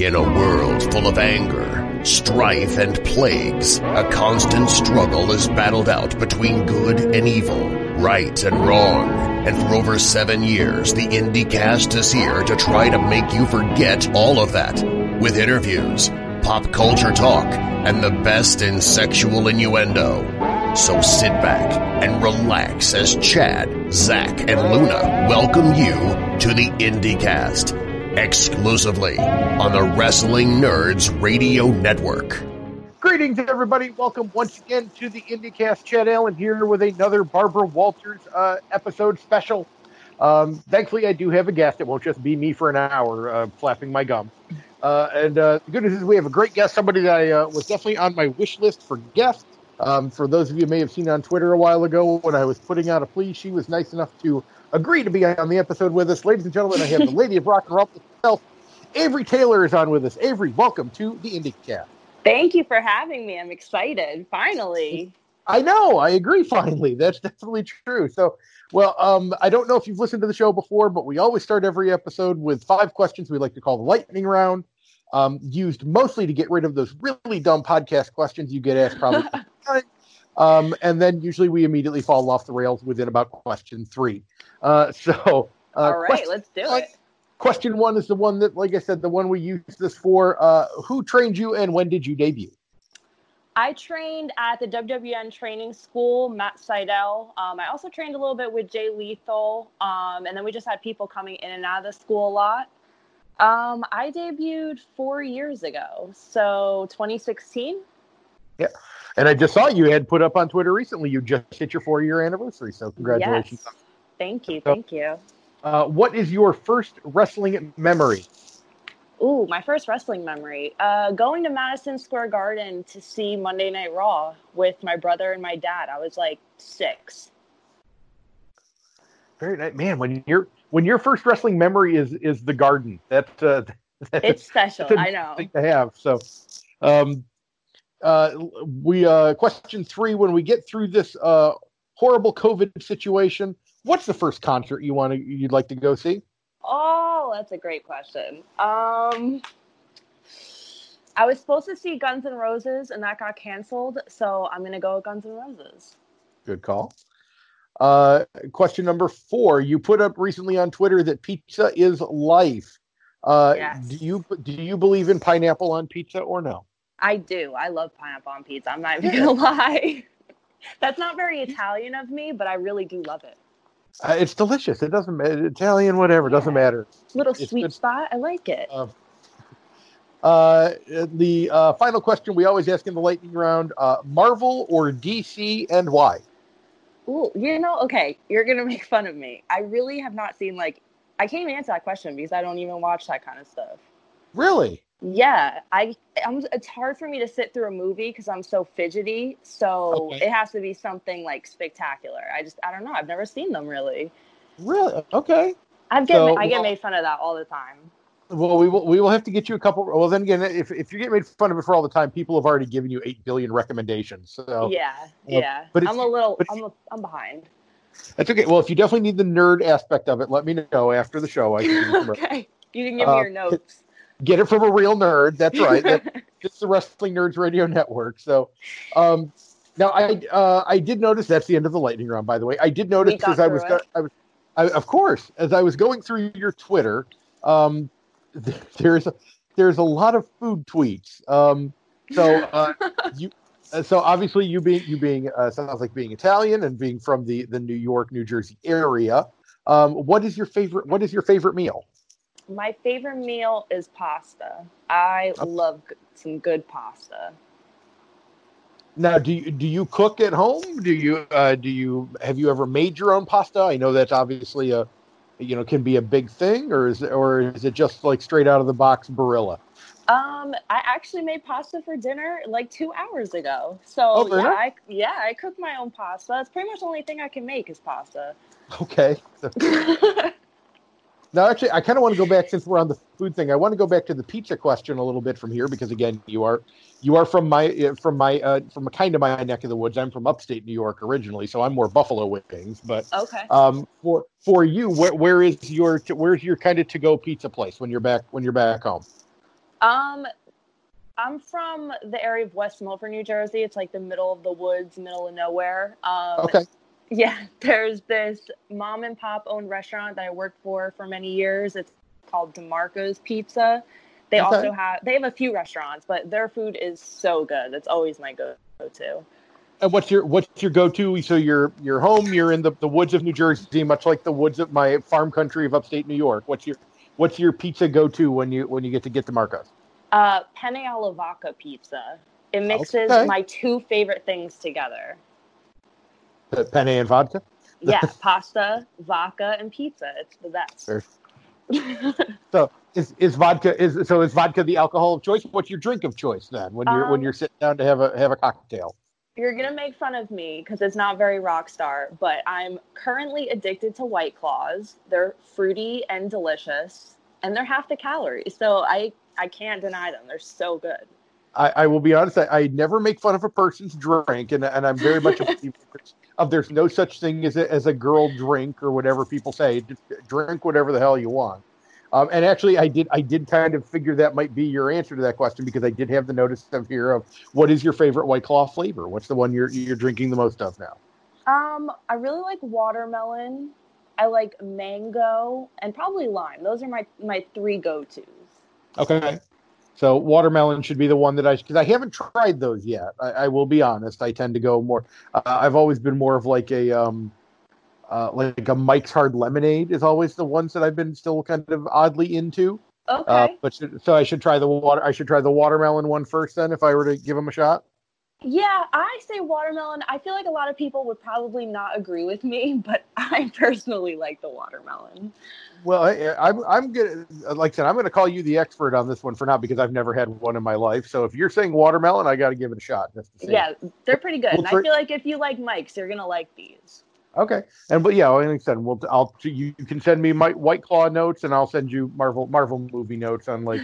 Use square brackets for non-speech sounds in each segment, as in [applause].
In a world full of anger, strife, and plagues, a constant struggle is battled out between good and evil, right and wrong. And for over seven years, the IndieCast is here to try to make you forget all of that. With interviews, pop culture talk, and the best in sexual innuendo. So sit back and relax as Chad, Zach, and Luna welcome you to the IndieCast exclusively on the Wrestling Nerds Radio Network. Greetings, everybody. Welcome once again to the IndyCast. Chad Allen here with another Barbara Walters uh, episode special. Um, thankfully, I do have a guest. It won't just be me for an hour uh, flapping my gum. Uh, and uh, the good news is we have a great guest, somebody that I uh, was definitely on my wish list for guests. Um, for those of you who may have seen on Twitter a while ago when I was putting out a plea, she was nice enough to agree to be on the episode with us. Ladies and gentlemen, I have the lady of rock and roll herself, Avery Taylor is on with us. Avery, welcome to the IndieCast. Thank you for having me. I'm excited. Finally. I know. I agree. Finally, that's definitely true. So, well, um, I don't know if you've listened to the show before, but we always start every episode with five questions we like to call the lightning round. Um, used mostly to get rid of those really dumb podcast questions you get asked probably. [laughs] um, and then usually we immediately fall off the rails within about question three. Uh, [laughs] so, uh, all right, let's do it. Question one is the one that, like I said, the one we use this for. Uh, who trained you and when did you debut? I trained at the WWN training school, Matt Seidel. Um, I also trained a little bit with Jay Lethal. Um, and then we just had people coming in and out of the school a lot. Um, I debuted four years ago. So 2016. Yeah. And I just saw you had put up on Twitter recently. You just hit your four year anniversary. So congratulations. Yes. Thank you. Thank you. Uh, what is your first wrestling memory? Ooh, my first wrestling memory. Uh, going to Madison Square Garden to see Monday Night Raw with my brother and my dad. I was like six. Very nice, man. When your when your first wrestling memory is is the Garden, that uh, [laughs] it's special. I know. To have so. Um, uh, we uh, question three: When we get through this uh, horrible COVID situation, what's the first concert you want to you'd like to go see? Oh, that's a great question. Um, I was supposed to see Guns N' Roses, and that got canceled. So I'm gonna go with Guns N' Roses. Good call. Uh, question number four: You put up recently on Twitter that pizza is life. Uh, yes. Do you do you believe in pineapple on pizza or no? I do. I love pineapple on pizza. I'm not even yeah. gonna [laughs] lie. That's not very Italian of me, but I really do love it. Uh, it's delicious. It doesn't matter. Italian, whatever, yeah. doesn't matter. Little it's sweet good. spot. I like it. Uh, uh, the uh, final question we always ask in the lightning round: uh, Marvel or DC, and why? Ooh, you know, okay, you're gonna make fun of me. I really have not seen like I can't even answer that question because I don't even watch that kind of stuff. Really? Yeah, I. I'm, it's hard for me to sit through a movie because I'm so fidgety. So okay. it has to be something like spectacular. I just, I don't know. I've never seen them really. Really? Okay. I get, so, I get well, made fun of that all the time. Well, we will, we will have to get you a couple. Well, then again, if, if you get made fun of it for all the time, people have already given you eight billion recommendations. So yeah, uh, yeah. But I'm a little, I'm, a, I'm behind. That's okay. Well, if you definitely need the nerd aspect of it, let me know after the show. I can [laughs] okay. You can give me uh, your notes. Get it from a real nerd. That's [laughs] right. it's the Wrestling Nerds Radio Network. So, um, now I uh, I did notice that's the end of the lightning round. By the way, I did notice as I was go- I was I, of course as I was going through your Twitter, um, [laughs] there's a, there's a lot of food tweets. Um, so uh, [laughs] you uh, so obviously you being you being uh, sounds like being Italian and being from the the New York New Jersey area. Um, what is your favorite? What is your favorite meal? My favorite meal is pasta. I love some good pasta. Now, do you do you cook at home? Do you uh, do you have you ever made your own pasta? I know that's obviously a you know can be a big thing, or is it, or is it just like straight out of the box Barilla? Um, I actually made pasta for dinner like two hours ago. So oh, yeah, I, yeah, I cook my own pasta. That's pretty much the only thing I can make is pasta. Okay. [laughs] [laughs] Now, actually, I kind of want to go back since we're on the food thing. I want to go back to the pizza question a little bit from here because, again, you are you are from my uh, from my uh, from a kind of my neck of the woods. I'm from upstate New York originally, so I'm more Buffalo wings. But okay, um, for for you, where where is your where's your kind of to go pizza place when you're back when you're back home? Um, I'm from the area of West Milford, New Jersey. It's like the middle of the woods, middle of nowhere. Um, Okay. Yeah, [laughs] there's this mom and pop owned restaurant that I worked for for many years. It's called DeMarco's Pizza. They Okay. also have they have a few restaurants, but their food is so good. It's always my go-to. And what's your what's your go to? So you're you're home. You're in the, the woods of New Jersey, much like the woods of my farm country of upstate New York. What's your what's your pizza go to when you when you get to get to Marcos? Uh, penne alla vodka pizza. It mixes Okay. my two favorite things together. The penne and vodka. Yeah, [laughs] pasta, vodka, and pizza. It's the best. Sure. [laughs] So is is vodka is so is vodka the alcohol of choice? What's your drink of choice then when you're when Um, you're sitting down to have a have a cocktail? You're gonna make fun of me because it's not very rock star, but I'm currently addicted to White Claws. They're fruity and delicious, and they're half the calories. So I I can't deny them. They're so good. I, I will be honest. I, I never make fun of a person's drink, and and I'm very much a [laughs] of there's no such thing as a, as a girl drink or whatever people say. Drink whatever the hell you want. Um, and actually, I did I did kind of figure that might be your answer to that question because I did have the notice of here of what is your favorite White Claw flavor? What's the one you're you're drinking the most of now? Um, I really like watermelon. I like mango and probably lime. Those are my my three go tos. Okay. So watermelon should be the one that I because I haven't tried those yet. I, I will be honest. I tend to go more. Uh, I've always been more of like a um, uh, like a Mike's Hard Lemonade is always the ones that I've been still kind of oddly into. Okay. Uh, but should, so I should try the water. I should try the watermelon one first then if I were to give them a shot. Yeah, I say watermelon. I feel like a lot of people would probably not agree with me, [laughs] but I personally like the watermelon. Well, I, I'm I'm gonna like I said I'm going to call you the expert on this one for now because I've never had one in my life. So if you're saying watermelon, I got to give it a shot. Just to see. Yeah, they're pretty good. Well, and I feel like if you like Mike's, you're gonna like these. Okay. And but yeah, like I said, we'll I'll you, you can send me my White Claw notes, and I'll send you Marvel Marvel movie notes on like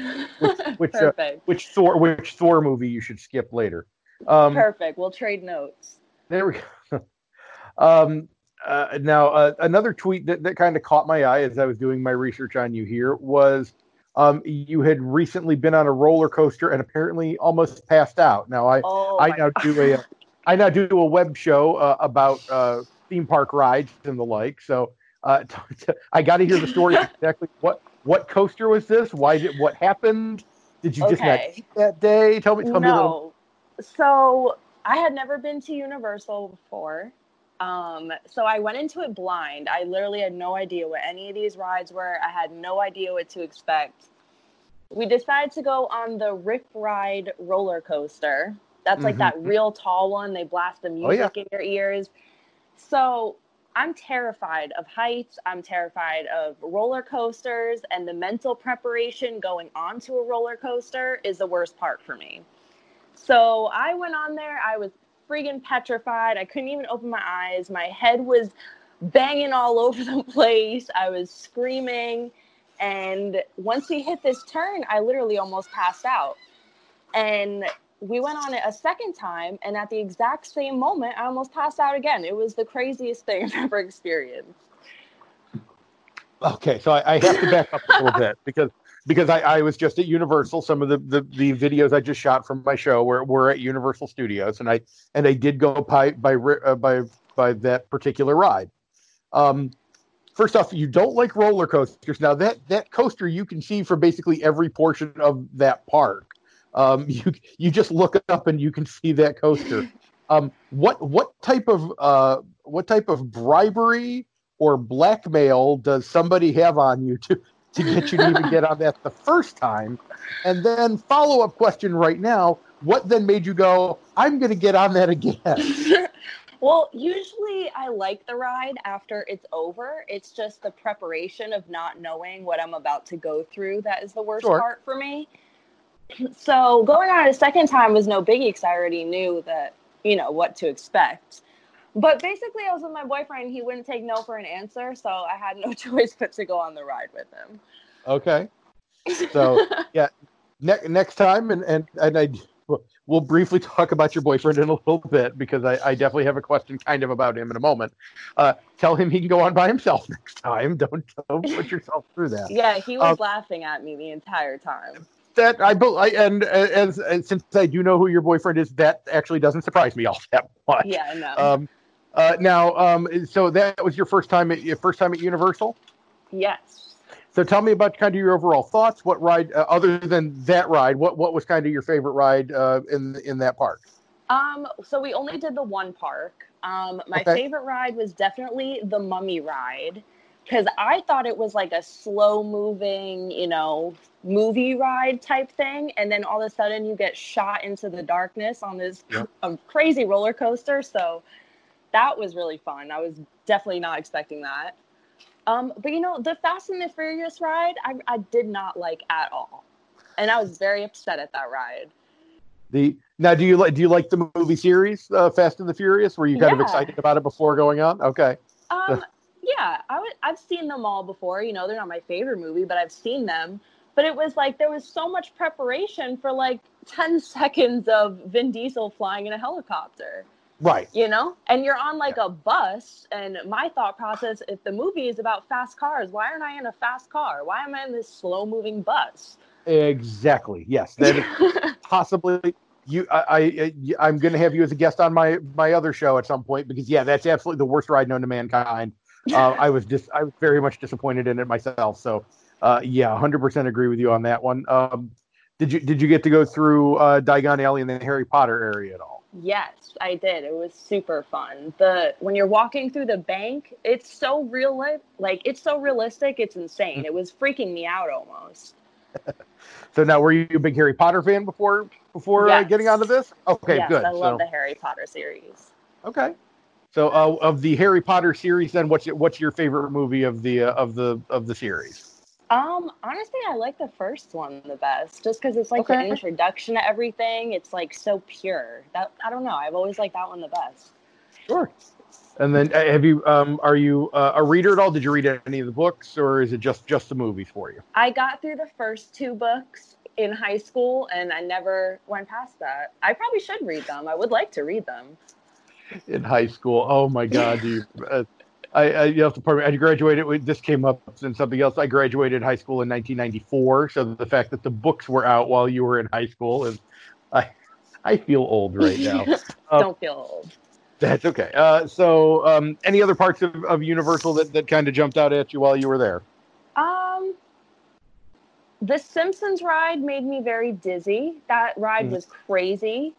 which [laughs] uh, which Thor which Thor movie you should skip later. Um, Perfect. We'll trade notes. there we go. [laughs] um, uh, now uh, another tweet that, that kind of caught my eye as I was doing my research on you here was um, you had recently been on a roller coaster and apparently almost passed out. Now I Oh, I now God. do a [laughs] I now do a web show uh, about uh, theme park rides and the like. So uh, [laughs] t- t- I got to hear the story exactly. What what coaster was this? Why did what happened? Did you just not eat that day? Tell me. Tell me a little. So I had never been to Universal before. Um, so I went into it blind. I literally had no idea what any of these rides were. I had no idea what to expect. We decided to go on the Rip Ride roller coaster. That's like Mhm. that real tall one. They blast the Oh, yeah. music in your ears. So I'm terrified of heights. I'm terrified of roller coasters, and the mental preparation going onto a roller coaster is the worst part for me. So I went on there. I was freaking petrified. I couldn't even open my eyes. My head was banging all [laughs] over the place. I was screaming. And once we hit this turn, I literally almost passed out. And we went on it a second time. And at the exact same moment, I almost passed out again. It was the craziest thing [laughs] I've ever experienced. Okay, so I, I have to back up a little bit because because I, I was just at Universal. Some of the, the, the videos I just shot from my show were, were at Universal Studios, and I and I did go by by uh, by by that particular ride. Um, first off, you don't like roller coasters. Now that that coaster you can see from basically every portion of that park. Um, [laughs] you you just look up and you can see that coaster. [laughs] Um, what what type of uh, what type of bribery or blackmail does somebody have on you to to get you to even get on that the first time? And then follow up question right now: What then made you go? I'm going to get on that again. [laughs] well, usually I like the ride after it's over. It's just the preparation of not knowing what I'm about to go through that is the worst Sure. part for me. So going on it a second time was no biggie because I already knew that, you know, what to expect. But basically, I was with my boyfriend. He wouldn't take no for an answer. So I had no [laughs] choice but to go on the ride with him. Okay. So [laughs] yeah, ne- next time, and and and I we'll briefly talk about your boyfriend in a little bit because I, I definitely have a question kind of about him in a moment. Uh, tell him he can go on by himself [laughs] next time. Don't don't put yourself through that. yeah, he was Um, laughing at me the entire time. that I, I and as, as, since I do know who your boyfriend is, that actually doesn't surprise me all that much. Yeah, no. Um, uh, now, um, so that was your first time at your first time at Universal. Yes. So tell me about kind of your overall thoughts. What ride, uh, other than that ride, what what was kind of your favorite ride uh, in in that park? Um, so we only did the one park. Um, my okay. favorite ride was definitely the Mummy ride because I thought it was like a slow moving, you know, movie ride type thing, and then all of a sudden you get shot into the darkness on this yep. a crazy roller coaster. So that was really fun. I was definitely not expecting that. Um, but you know, the Fast and the Furious ride, I, I did not like at all, and I was very upset at that ride. The now, do you like do you like the movie series uh, Fast and the Furious? Were you kind yeah. of excited about it before going on? Okay. Um, yeah, I would. I've seen them all before. You know, they're not my favorite movie, but I've seen them. But it was like there was so much preparation for like ten [laughs] seconds of Vin Diesel flying in a helicopter. Right. You know, and you're on like yeah. a bus. And my thought process: if the movie is about fast cars, why aren't I in a fast car? Why am I in this slow-moving bus? Exactly. Yes. That [laughs] possibly you. I, I am going to have you as a guest on my my other show at some point because yeah, that's absolutely the worst ride known to mankind. Uh, [laughs] I was just I was very much disappointed in it myself. So uh, yeah, 100% agree with you on that one. Um, did you did you get to go through uh, Diagon Alley in the Harry Potter area at all? Yes, I did. It was super fun. The when you're walking through the bank, it's so real like it's so realistic, it's insane. Mm-hmm. It was freaking me out almost. [laughs] so now were you a big Harry Potter fan before before yes. uh, getting onto this? Okay, yes, good. I love so, the Harry Potter series. Okay. So uh, of the Harry Potter series then what's your, what's your favorite movie of the uh, of the of the series? Um, honestly, I like the first one the best, just because it's like okay. the introduction to everything. It's like so pure. That I don't know. I've always liked that one the best. Sure. And then, have you? Um, are you uh, a reader at all? Did you read any of the books, or is it just just the movies for you? I got through the first two books in high school, and I never went past that. I probably should read them. I would like to read them. In high school, oh my God, you. Uh, I, I you have to pardon me. I graduated. This came up in something else. I graduated high school in 1994. So the fact that the books were out while you were in high school is, I, I feel old right now. Um, [laughs] Don't feel old. That's okay. Uh, so, um, any other parts of, of Universal that, that kind of jumped out at you while you were there? Um, the Simpsons ride made me very dizzy. That ride mm. was crazy.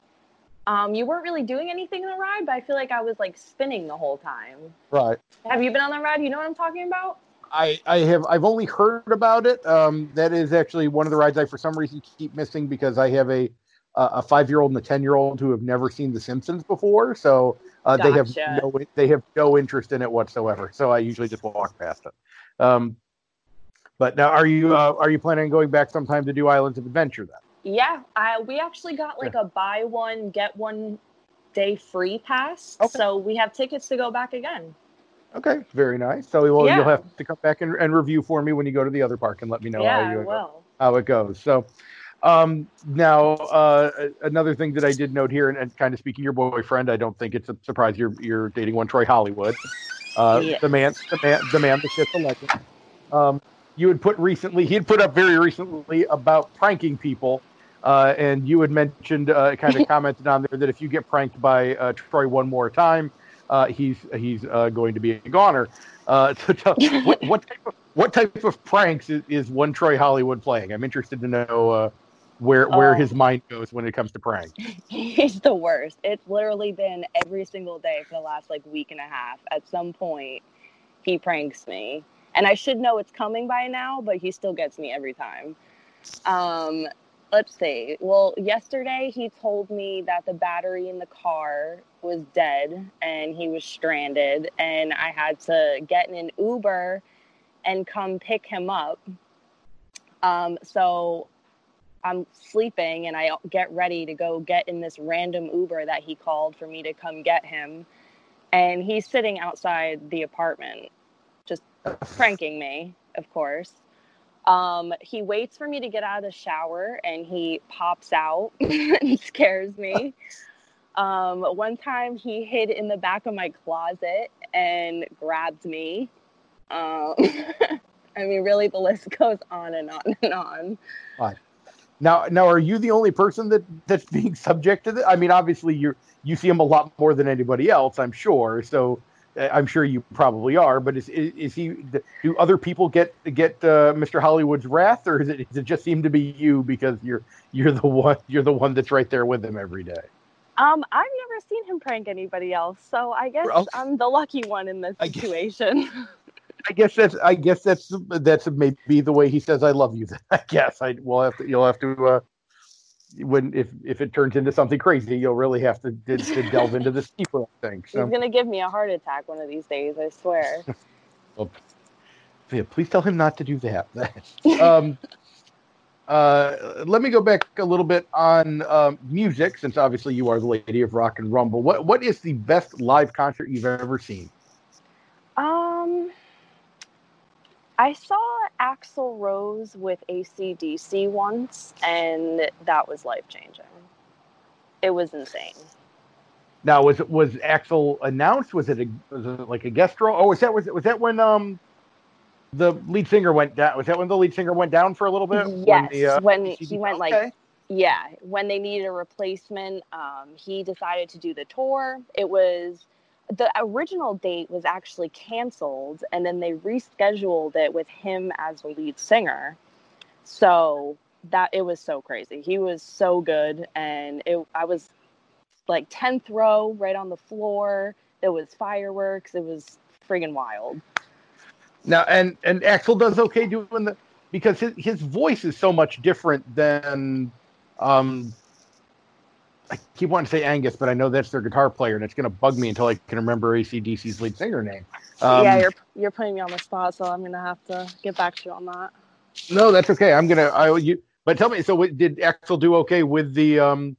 Um, you weren't really doing anything in the ride, but I feel like I was like spinning the whole time. Right. Have you been on the ride? You know what I'm talking about? I, I have I've only heard about it. Um, that is actually one of the rides I for some reason keep missing because I have a a five year old and a ten year old who have never seen The Simpsons before, so uh, gotcha. they have no they have no interest in it whatsoever. So I usually just walk past it. Um, but now, are you uh, are you planning on going back sometime to do Islands of Adventure then? Yeah, I, we actually got like a buy one get one day free pass, okay. so we have tickets to go back again. Okay, very nice. So will, yeah. you'll have to come back and, and, review for me when you go to the other park and let me know yeah, how, you, how it goes. So um, now uh, another thing that I did note here, and, and, kind of speaking your boyfriend, I don't think it's a surprise you're you're dating one Troy Hollywood, uh, yeah. the man, the man, the man, the shit, the legend. Um, you had put recently, he had put up very recently about pranking people uh, and you had mentioned, uh, kind of [laughs] commented on there that if you get pranked by uh, Troy one more time, uh, he's he's uh, going to be a goner. Uh, [laughs] so what, what, type of, what type of pranks is, is one Troy Hollywood playing? I'm interested to know where where oh. his mind goes when it comes to pranks. [laughs] He's the worst. It's literally been every single day for the last like week and a half. At some point, he pranks me, and I should know it's coming by now, but he still gets me every time. Um, let's see. Well, yesterday he told me that the battery in the car was dead and he was stranded, and I had to get in an Uber and come pick him up. Um, so I'm sleeping and I get ready to go get in this random Uber that he called for me to come get him. And he's sitting outside the apartment, just pranking me, of course. Um, he waits for me to get out of the shower and he pops out [laughs] and scares me. Um, one time he hid in the back of my closet and grabbed me. Um, [laughs] I mean, really, the list [laughs] goes on and on and on. Now, now, are you the only person that that's being subject to this? I mean, obviously, you you see him a lot more than anybody else, I'm sure. So, I'm sure you probably are. But is is, is he? Do other people get get uh, Mr. Hollywood's wrath, or is it, does it just seem to be you because you're you're the one you're the one that's right there with him every day? Um, I've never seen him prank anybody else, so I guess Well- I'm the lucky one in this I guess- situation. [laughs] I guess that's I guess that's that's maybe the way he says I love you. Then [laughs] I guess I will have to you'll have to uh, when if if it turns into something crazy, you'll really have to, to, to delve into this [laughs] deeper. I think He's gonna give me a heart attack one of these days, I swear. [laughs] Yeah, please tell him not to do that. [laughs] um, uh, let me go back a little bit on um, music, since obviously you are the lady of rock and rumble. What what is the best live concert you've ever seen? Um, I saw Axl Rose with ACDC once, and that was life changing. It was insane. Now, was it was Axl announced? Was it a was it like a guest role? Oh, was that was it was that when um the lead singer went down? Was that when the lead singer went down for a little bit? Yes, the, uh, when he went like yeah, when they needed a replacement, um, he decided to do the tour. It was the original date was actually canceled, and then they rescheduled it with him as the lead singer. So that it was so crazy. He was so good, and it I was like tenth row, right on the floor. There was fireworks. It was friggin' wild. Now, and and Axl does okay doing the because his his voice is so much different than um. I keep wanting to say Angus, but I know that's their guitar player, and it's going to bug me until I can remember ACDC's lead singer name. Um, yeah, you're you're putting me on the spot, so I'm gonna have to get back to you on that. No, that's okay. I'm gonna. I you. But tell me, so what, did Axl do okay with the um,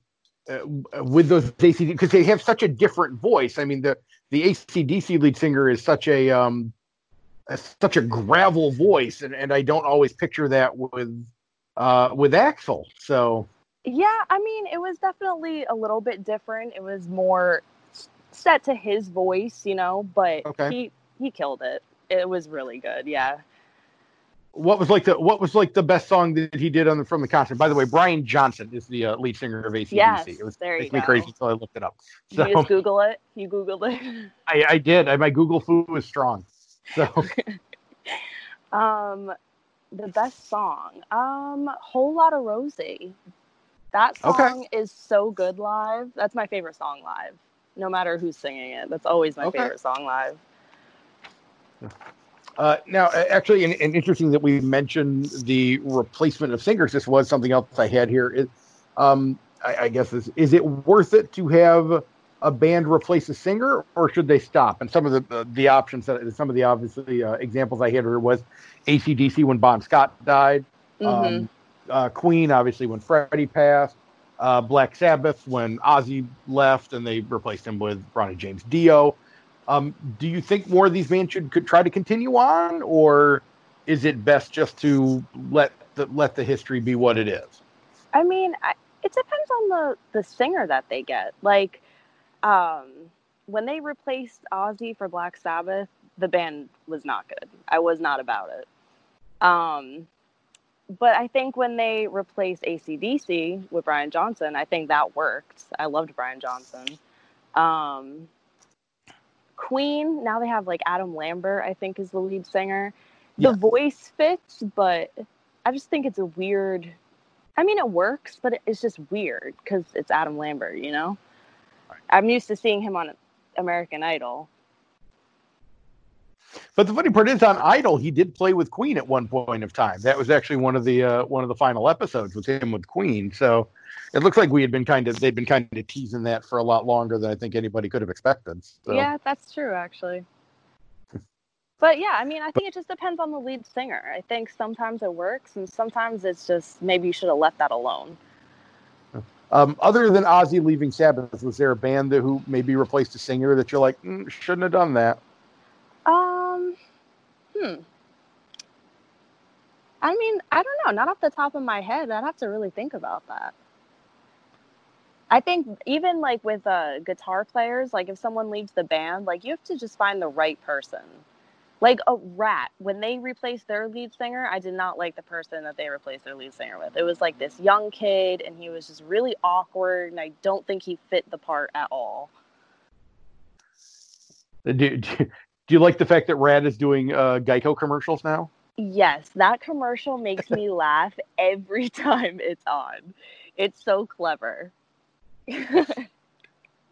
uh, with those ACDC because they have such a different voice? I mean, the the ACDC lead singer is such a um, a, such a gravel voice, and, and I don't always picture that with uh with Axl. So Yeah, I mean, it was definitely a little bit different. It was more set to his voice, you know, but Okay. he he killed it. It was really good. Yeah. what was like the what was like the best song that he did on the from the concert? By the way, Brian Johnson is the uh, lead singer of ACDC. Yes, it was there you go. crazy until I looked it up. Did you just [laughs] Google it? You Googled it. I, I did. I, my Google foo is strong. So [laughs] Um, the best song, um, "Whole Lotta Rosie." That Okay. song is so good live. That's my favorite song live. No matter who's singing it, that's always my Okay. favorite song live. Uh, now, actually, and, and interesting that we mentioned the replacement of singers. This was something else I had here. Is, um, I, I guess is is it worth it to have a band replace a singer, or should they stop? And some of the uh, the options, that, some of the obviously uh, examples I had here was ACDC when Bon Scott died, Mhm. um, uh, Queen obviously when Freddie passed, uh, Black Sabbath when Ozzy left and they replaced him with Ronnie James Dio. Um, do you think more of these bands should could try to continue on, or is it best just to let the let the history be what it is? I mean, I, it depends on the the singer that they get. Like, um, when they replaced Ozzy for Black Sabbath, the band was not good. I was not about it. Um, but I think when they replaced ACDC with Brian Johnson, I think that worked. I loved Brian Johnson. Um, Queen, now they have like Adam Lambert, I think is the lead singer. The Yeah. voice fits, but I just think it's a weird. I mean, it works, but it's just weird because it's Adam Lambert, you know? I'm used to seeing him on American Idol. But the funny part is, on Idol, he did play with Queen at one point of time. That was actually one of the uh, one of the final episodes with him with Queen. So it looks like we had been kind of they'd been kind of teasing that for a lot longer than I think anybody could have expected. So. Yeah, that's true, actually. But yeah, I mean, I think it just depends on the lead singer. I think sometimes it works, and sometimes it's just maybe you should have left that alone. Um, other than Ozzy leaving Sabbath, was there a band that who maybe replaced a singer that you're like mm, shouldn't have done that? Um, hmm. I mean, I don't know. Not off the top of my head. I'd have to really think about that. I think even like with uh, guitar players, like if someone leaves the band, like you have to just find the right person. like a Ratt when they replaced their lead singer i did not like the person that they replaced their lead singer with it was like this young kid and he was just really awkward and i don't think he fit the part at all do, do, do you like the fact that Ratt is doing uh, geico commercials now? Yes that commercial makes me [laughs] laugh every time it's on. It's so clever [laughs]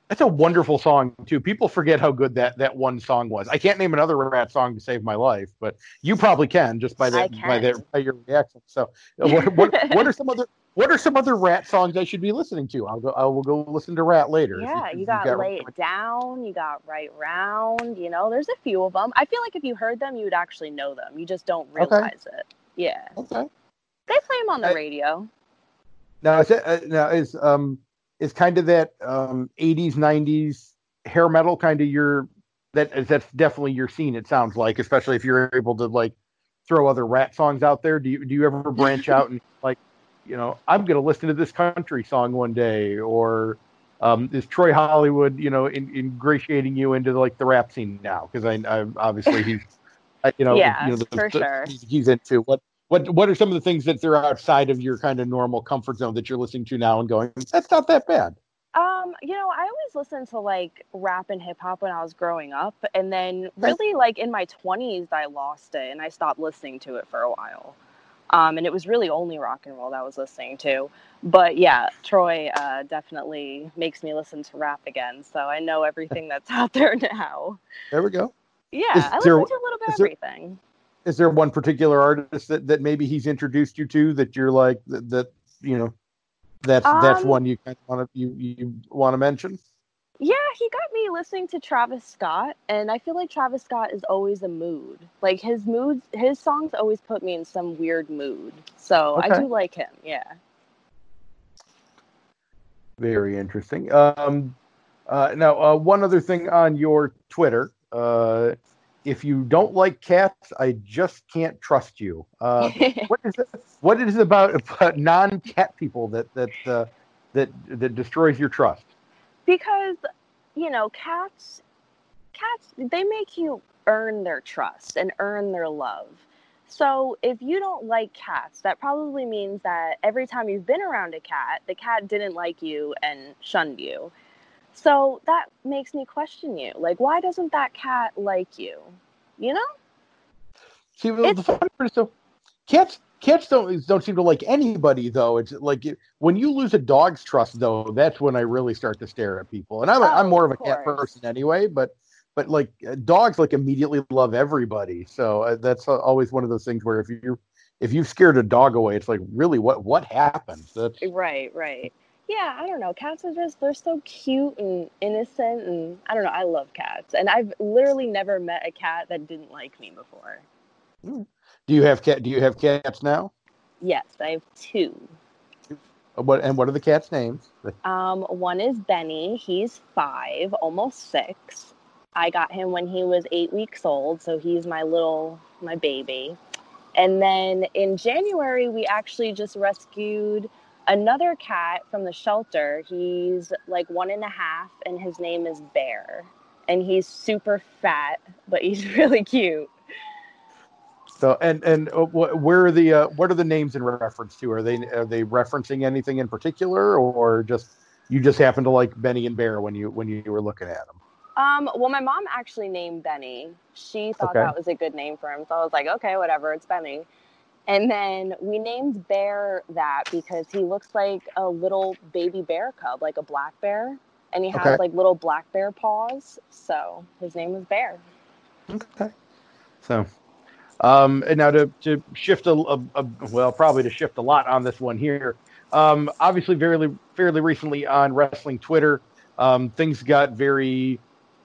That's a wonderful song too. People forget how good that that one song was. I can't name another Ratt song to save my life, but you probably can just by that by that by your reaction. So, uh, what, what, what are some other what are some other Ratt songs I should be listening to? I'll go. I will go listen to Ratt later. Yeah, you, you got, got Lay It Down. You got Right Round. You know, there's a few of them. I feel like if you heard them, you would actually know them. You just don't realize okay. it. Yeah. Okay. They play them on the I, radio. Now is it, uh, now is um is kind of that um, 80s 90s hair metal kind of your that that's definitely your scene it sounds like especially if you're able to like throw other Ratt songs out there. Do you do you ever [laughs] branch out and like you know i'm going to listen to this country song one day or um, is troy hollywood you know in, ingratiating you into like the rap scene now? Because I, I obviously he's you know yeah you know, the, for the, sure. he's into what what what are some of the things that are outside of your kind of normal comfort zone that you're listening to now and going that's not that bad um you know i always listened to like rap and hip hop when i was growing up and then really like in my 20s i lost it and i stopped listening to it for a while um, and it was really only rock and roll that I was listening to. But yeah, Troy uh, definitely makes me listen to rap again. So I know everything that's [laughs] out there now. There we go. Yeah, is I listen there, to a little bit of everything is there one particular artist that, that maybe he's introduced you to that you're like that, that you know that's um, that's one you kind of want to you you want to mention? Yeah he got me listening to travis scott and i feel like travis scott is always a mood. Like his moods his songs always put me in some weird mood. So okay. i do like him yeah. Very interesting. Um uh now uh one other thing on your twitter uh if you don't like cats, I just can't trust you. Uh, [laughs] what is it? What is it about, [laughs] about non-cat people that that uh, that that destroys your trust? Because you know, cats, cats, they make you earn their trust and earn their love. So if you don't like cats, that probably means that every time you've been around a cat, the cat didn't like you and shunned you. So that makes me question you. Like, why doesn't that cat like you? You know? See, well, the funny part is so cats cats don't don't seem to like anybody though. It's like when you lose a dog's trust though, that's when I really start to stare at people. And I'm oh, I'm more of a cat person anyway, but but like uh, dogs like immediately love everybody. So uh, that's always one of those things where if you if you've scared a dog away, it's like really what what happens? That's right, right yeah, I don't know. Cats are just they're so cute and innocent and I don't know, I love cats. And I've literally never met a cat that didn't like me before. Hmm. Do you have cat do you have cats now? Yes, I have two. What and what are the cats' names? Um, one is Benny. He's five, almost six. I got him when he was eight weeks old, so he's my little my baby. And then in January, we actually just rescued another cat from the shelter. He's like one and a half, and his name is Bear. And he's super fat, but he's [laughs] really cute. So and and uh, where are the uh, what are the names in reference to? Are they are they referencing anything in particular, or just you just happen to like Benny and Bear when you when you were looking at them? Um, well, my mom actually named Benny. She thought okay. that was a good name for him, so I was like, okay, whatever, it's Benny. And then we named Bear that because he looks like a little baby bear cub, like a black bear. And he has okay. like little black bear paws. So his name was Bear. Okay. So, um, and now to, to shift a, a, a, well, probably to shift a lot on this one here. Um, obviously, fairly, fairly recently on wrestling Twitter, um, things got very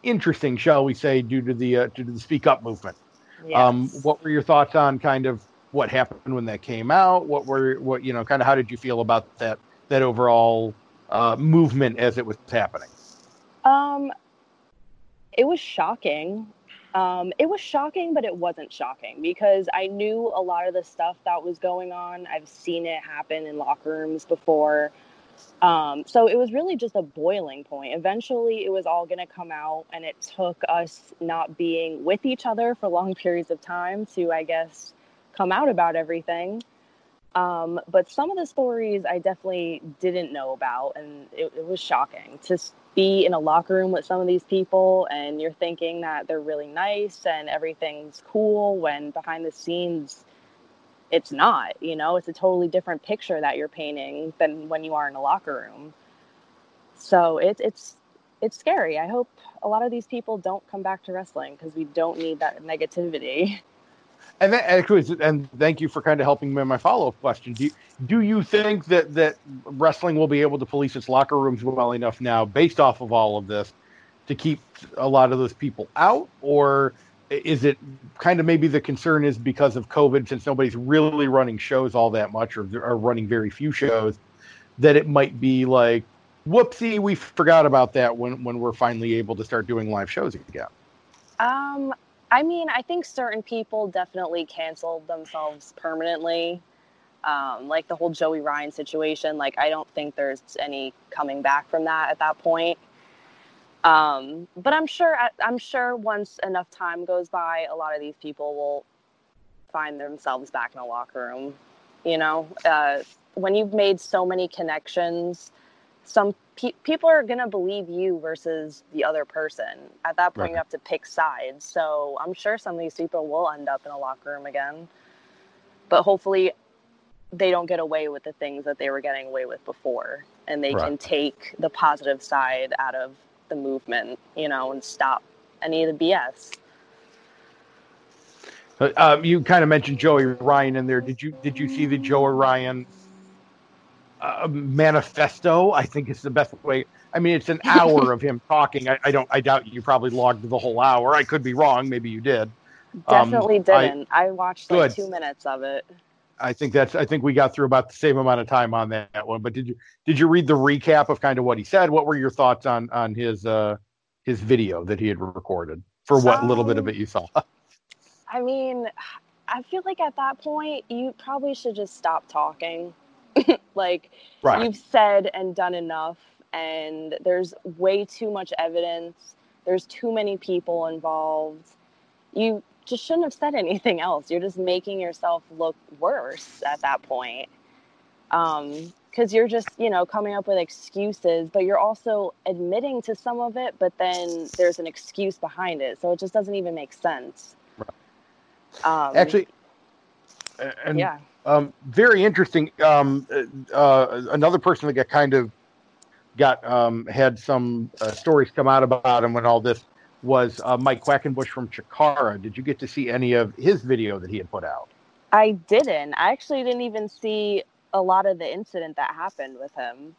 interesting, shall we say, due to the uh, due to the Speak Up movement. Yes. Um, what were your thoughts on kind of what happened when that came out? What were what you know kind of how did you feel about that that overall uh, movement as it was happening? Um, it was shocking. Um, it was shocking, but it wasn't shocking because I knew a lot of the stuff that was going on. I've seen it happen in locker rooms before. Um, so it was really just a boiling point. Eventually, it was all going to come out, and it took us not being with each other for long [laughs] periods of time to, I guess, come out about everything. Um, but some of the stories I definitely didn't know about, and it, it was shocking to be in a locker room with some of these people, and you're thinking that they're really nice and everything's cool when behind the scenes, it's not you know? It's a totally different picture that you're painting than when you are in a locker room. So it's it's it's scary. I hope a lot of these people don't come back to wrestling because we don't need that negativity [laughs] and that actually and thank you for kind of helping me my follow-up question do you, do you think that that wrestling will be able to police its locker rooms well enough now based off of all of this to keep a lot of those people out or is it kind of maybe the concern is because of COVID, since nobody's really running shows all that much or are running very few shows, that it might be like, whoopsie, we forgot about that when when we're finally able to start doing live shows again. Um, I mean, I think certain people definitely canceled themselves permanently. Um, like the whole Joey Ryan situation. Like, I don't think there's any coming back from that at that point. Um, but I'm sure I'm sure once enough time goes by, a lot of these people will find themselves back in a locker room. You know, uh, when you've made so many connections, some pe- people are gonna believe you versus the other person. At that point, right. you have to pick sides. So I'm sure some of these people will end up in a locker room again. But hopefully, they don't get away with the things that they were getting away with before, and they right. can take the positive side out of the movement, you know, and stop any of the BS. Uh, um, you kind of mentioned Joey Ryan in there. Did you did you see the Joey Ryan uh, manifesto? I think it's the best way. I mean, it's an [laughs] hour of him talking. I, I, don't. I doubt you probably logged the whole hour. I could be wrong. Maybe you did. Definitely um, didn't. I, I watched like good. two minutes of it. I think that's I think we got through about the same amount of time on that one. But did you did you read the recap of kind of what he said? What were your thoughts on on his uh his video that he had recorded for what um, little bit of it you saw? [laughs] I mean, I feel like at that point you probably should just stop talking. [laughs] like right. you've said and done enough and there's way too much evidence. There's too many people involved. You just shouldn't have said [laughs] anything else. You're just making yourself look worse at that point. Um, because you're just, you know, coming up with excuses, but you're also admitting to some of it, but then there's an excuse behind it. So it just doesn't even make sense. Right. Um, Actually, and yeah. Um, very interesting. Um, uh, another person that got kind of got um, had some uh, stories come out about him when all this was uh, Mike Quackenbush from Chikara. Did you get to see any of his video that he had put out? I didn't. I actually didn't even see a lot of the incident that happened with him.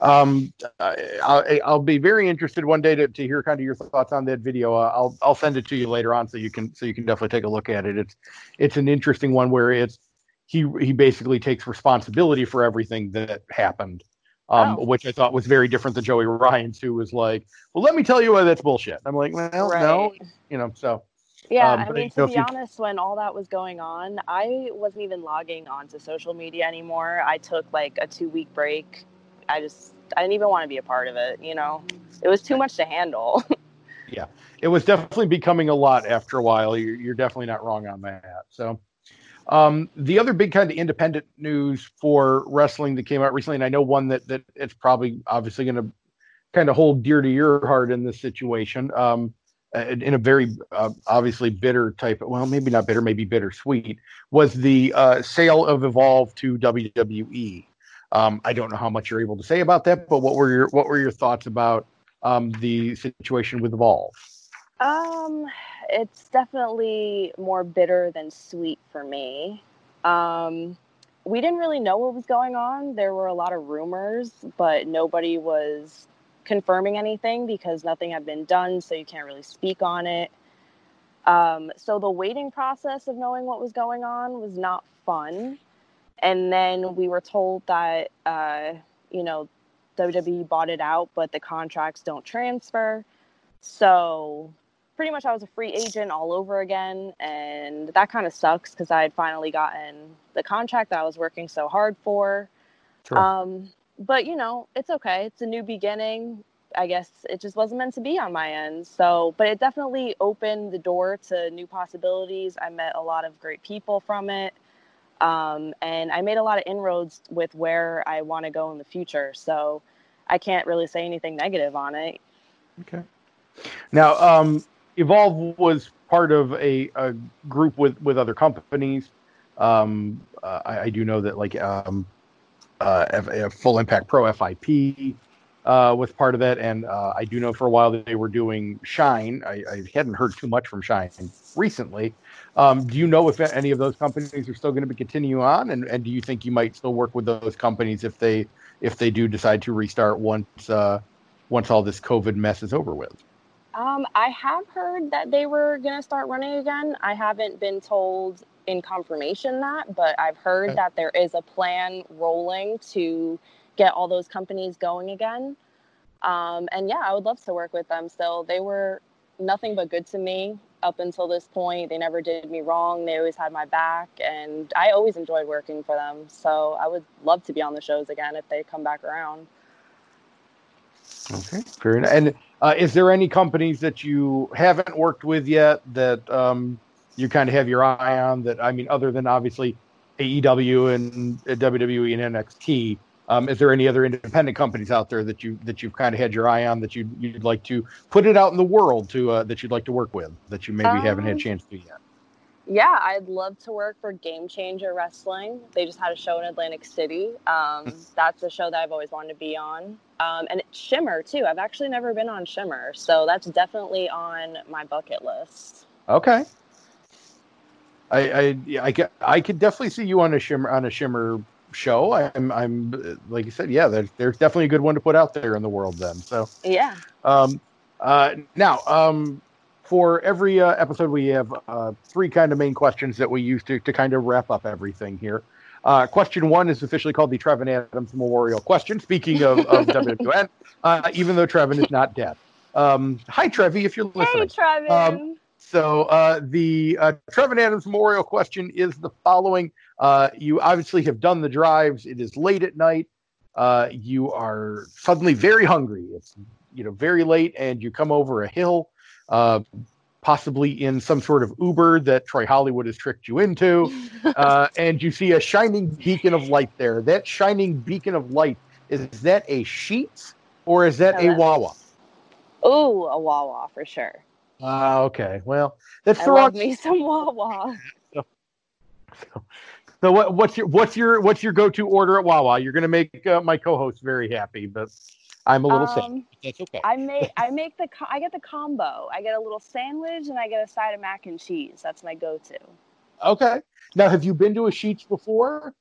Um, I'll, I'll be very interested one day to, to hear kind of your thoughts on that video. Uh, I'll I'll send it to you later on so you can so you can definitely take a look at it. It's it's an interesting one where it's he he basically takes responsibility for everything that happened um, oh. which I thought was very different than Joey Ryan's, who was like, "Well, let me tell you why that's bullshit." I'm like, "Well, right. no," you know. So yeah, um, I mean, to be you... honest, when all that was going on, I wasn't even logging onto social media anymore. I took like a two week break. I just I didn't even want to be a part of it. You know, it was too much to handle. [laughs] yeah, it was definitely becoming a lot after a while. You're, you're definitely not wrong on that. So. Um, the other big kind of independent news for wrestling that came out recently, and I know one that that it's probably obviously going to kind of hold dear to your heart in this situation, um, in a very uh, obviously bitter type. Well, maybe not bitter, maybe bittersweet. Was the uh, sale of Evolve to WWE? Um, I don't know how much you're able to say about that, but what were your what were your thoughts about um, the situation with Evolve? Um, it's definitely more bitter than sweet for me. Um, we didn't really know what was going on. There were a lot of rumors, but nobody was confirming anything because nothing had been done, so you can't really speak on it. Um, so the waiting process of knowing what was going on was not fun. And then we were told that, uh, you know, WWE bought it out, but the contracts don't transfer. So pretty much I was a free agent all over again. And that kind of sucks because I had finally gotten the contract that I was working so hard for. Sure. Um, but you know, it's okay. It's a new beginning. I guess it just wasn't meant to be on my end. So, but it definitely opened the door to new possibilities. I met a lot of great people from it. Um, and I made a lot of inroads with where I want to go in the future. So I can't really say anything negative on it. Okay. Now, um, Evolve was part of a, a group with, with other companies. Um, uh, I, I, do know that like um, uh, F, Full Impact Pro FIP uh, was part of that, and uh, I do know for a while that they were doing Shine. I, I hadn't heard too much from Shine recently. Um, do you know if any of those companies are still going to be continuing on, and, and do you think you might still work with those companies if they if they do decide to restart once uh, once all this COVID mess is over with? Um, I have heard that they were going to start running again. I haven't been told in confirmation that, but I've heard okay. that there is a plan rolling to get all those companies going again. Um, and yeah, I would love to work with them So They were nothing but good to me up until this point. They never did me wrong. They always had my back, and I always enjoyed working for them. So I would love to be on the shows again if they come back around. Okay, fair enough. And uh, is there any companies that you haven't worked with yet that um, you kind of have your eye on? That I mean, other than obviously AEW and WWE and NXT, um, is there any other independent companies out there that you that you've kind of had your eye on that you you'd like to put it out in the world to uh, that you'd like to work with that you maybe um, haven't had a um, chance to yet? Yeah, I'd love to work for Game Changer Wrestling. They just had a show in Atlantic City. Um, hmm. that's a show that I've always wanted to be on. Um, and Shimmer too. I've actually never been on Shimmer, so that's definitely on my bucket list. Okay. I I I, I could definitely see you on a Shimmer on a Shimmer show. I'm, I'm like you said, yeah. There's, there's definitely a good one to put out there in the world. Then, so yeah. Um, uh, now, um, for every uh, episode, we have uh, three kind of main questions that we use to to kind of wrap up everything here. Uh, question one is officially called the Trevin Adams Memorial Question. Speaking of, of [laughs] WWN, uh, even though Trevin is not dead. Um, hi, Trevi, if you're listening. Hey, Trevin. Um, so uh, the uh, Trevin Adams Memorial Question is the following: uh, you obviously have done the drives. It is late at night. Uh, you are suddenly very hungry. It's you know very late, and you come over a hill, uh, possibly in some sort of Uber that Troy Hollywood has tricked you into, [laughs] uh, and you see a shining beacon of light there. That shining beacon of light is that a Sheetz or is that a Wawa? Oh, a Wawa for sure. Uh, okay. Well, that's I the wrong... me [laughs] some Wawa. so, so, so what, what's your what's your what's your go to order at Wawa? You're going to make uh, my co-host very happy, but I'm a little um, sad. That's okay. I make [laughs] I make the I get the combo. I get a little sandwich and I get a side of mac and cheese. That's my go-to. Okay. Now, have you been to a Sheetz before?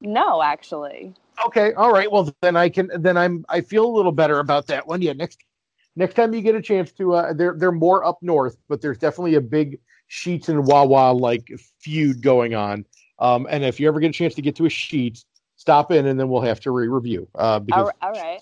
No, actually. Okay. All right. Well, then I can. Then I'm. I feel a little better about that one. Yeah. Next. Next time you get a chance to, uh, they're they're more up north, but there's definitely a big Sheetz and Wawa like feud going on. Um, and if you ever get a chance to get to a sheet, stop in and then we'll have to re-review. Uh, because all right.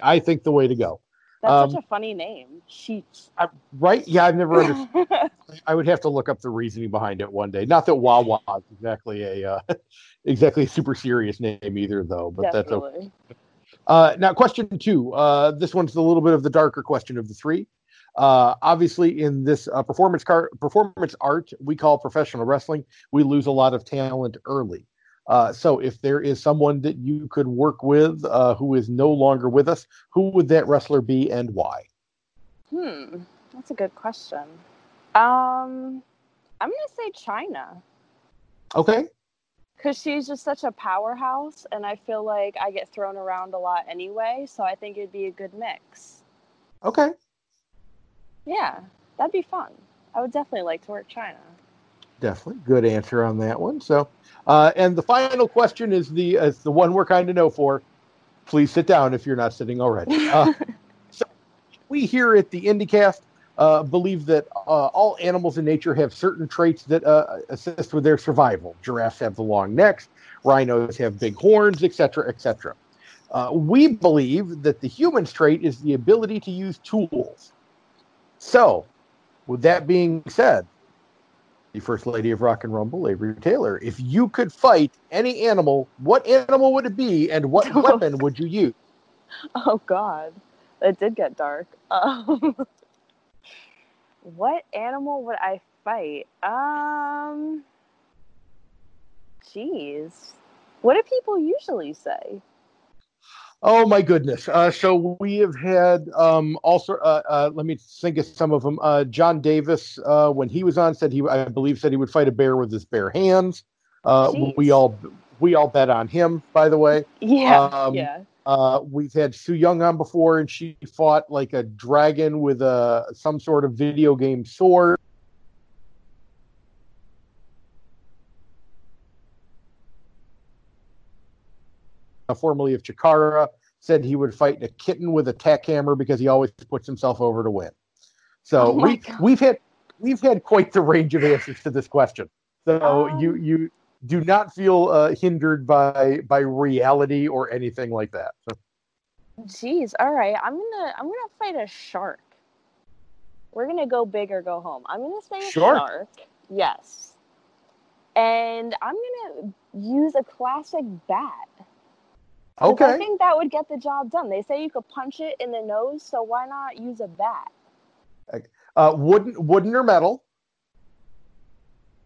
I think the way to go. That's um, such a funny name, Sheetz. I, right? Yeah, I've never understood. [laughs] I would have to look up the reasoning behind it one day. Not that Wawa is exactly a uh, [laughs] exactly a super serious name either, though. But Definitely. that's okay. Uh, now, question two. Uh, this one's a little bit of the darker question of the three. Uh, obviously, in this uh, performance car performance art we call professional wrestling, we lose a lot of talent early. Uh, so, if there is someone that you could work with uh, who is no longer with us, who would that wrestler be and why? Hmm, that's a good question. Um, I'm gonna say Chyna. Okay. Because she's just such a powerhouse, and I feel like I get thrown around a lot anyway, so I think it'd be a good mix. Okay. Yeah, that'd be fun. I would definitely like to work Chyna. Definitely good answer on that one. So, uh, and the final question is the is the one we're kind of know for. Please sit down if you're not sitting already. [laughs] Uh, so, we here at the IndyCast uh, believe that uh, all animals in nature have certain traits that uh, assist with their survival. Giraffes have the long necks, rhinos have big horns, etc., etc. Uh, we believe that the human's trait is the ability to use tools. So, with that being said, the First Lady of Rock and Rumble, Avery Taylor. If you could fight any animal, what animal would it be, and what [laughs] weapon would you use? Oh God, it did get dark. [laughs] Um, what animal would I fight? Um, jeez, what do people usually say? Oh my goodness! Uh, so we have had um, also. Uh, uh, let me think of some of them. Uh, John Davis, uh, when he was on, said he, I believe, said he would fight a bear with his bare hands. Uh, we all, we all bet on him. By the way, Yeah, um, yeah. we've had Su Yung on before, and she fought like a dragon with a some sort of video game sword. Formerly of Chikara, said he would fight a kitten with a tack hammer because he always puts himself over to win. So Oh we God. we've had we've had quite the range of answers to this question. So Um, you you do not feel uh, hindered by by reality or anything like that. So, Jeez, all right. I'm gonna I'm gonna fight a shark. We're gonna go big or go home. I'm gonna say a Shark? shark. Yes. And I'm gonna use a classic bat. 'Cause I think that would get the job done. They say you could punch it in the nose, so why not use a bat? uh, wooden wooden or metal?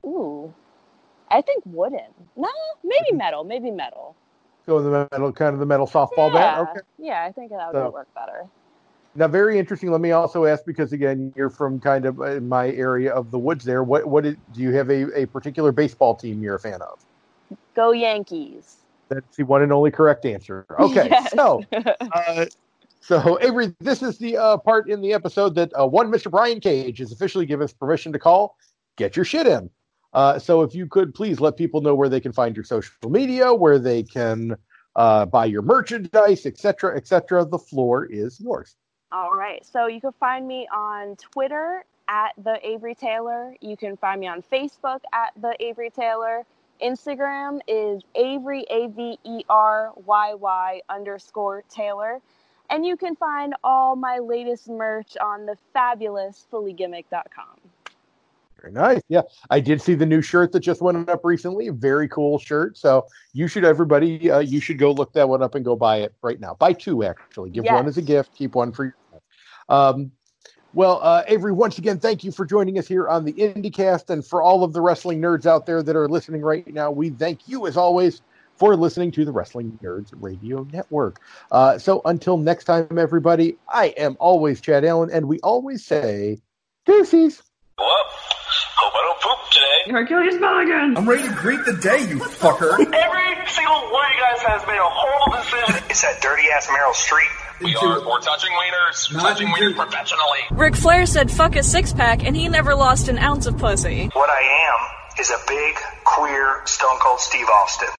Ooh. I think wooden. No, maybe metal. Maybe metal. Go with the metal, kind of the metal softball yeah. bat. Okay. Yeah, I think that would So- work better. Now, very interesting. Let me also ask because again, you're from kind of uh, my area of the woods. There, what what is, do you have a, a particular baseball team you're a fan of? Go Yankees. That's the one and only correct answer. Okay, Yes. so [laughs] uh, so Avery, this is the uh, part in the episode that uh, one Mr. Brian Cage has officially given us permission to call. Get your shit in. Uh, so if you could please let people know where they can find your social media, where they can uh, buy your merchandise, etc., etc. The floor is yours. All right. So you can find me on Twitter at the Avery Taylor. You can find me on Facebook at the Avery Taylor. Instagram is Avery A V E R Y Y underscore Taylor. And you can find all my latest merch on the fabulous fullygimmick.com. Very nice. Yeah, I did see the new shirt that just went up recently. Very cool shirt. So you should, everybody, uh, you should go look that one up and go buy it right now. Buy two, actually. Give one as a gift. Keep one for yourself. Um, well, uh, Avery, once again, thank you for joining us here on the IndyCast. and for all of the wrestling nerds out there that are listening right now, we thank you as always for listening to the Wrestling Nerds Radio Network. Uh, so until next time, everybody, I am always Chad Allen, and we always say, deuces. Well, hope I don't poop today. Hercules Mulligan! I'm ready to greet the day, you fucker. Every single one of you guys has made a horrible decision. It's that dirty ass Meryl Streep. We are we're touching wieners, Not touching into- wieners professionally. Ric Flair said fuck a six pack and he never lost an ounce of pussy. What I am is a big, queer, stone cold Steve Austin.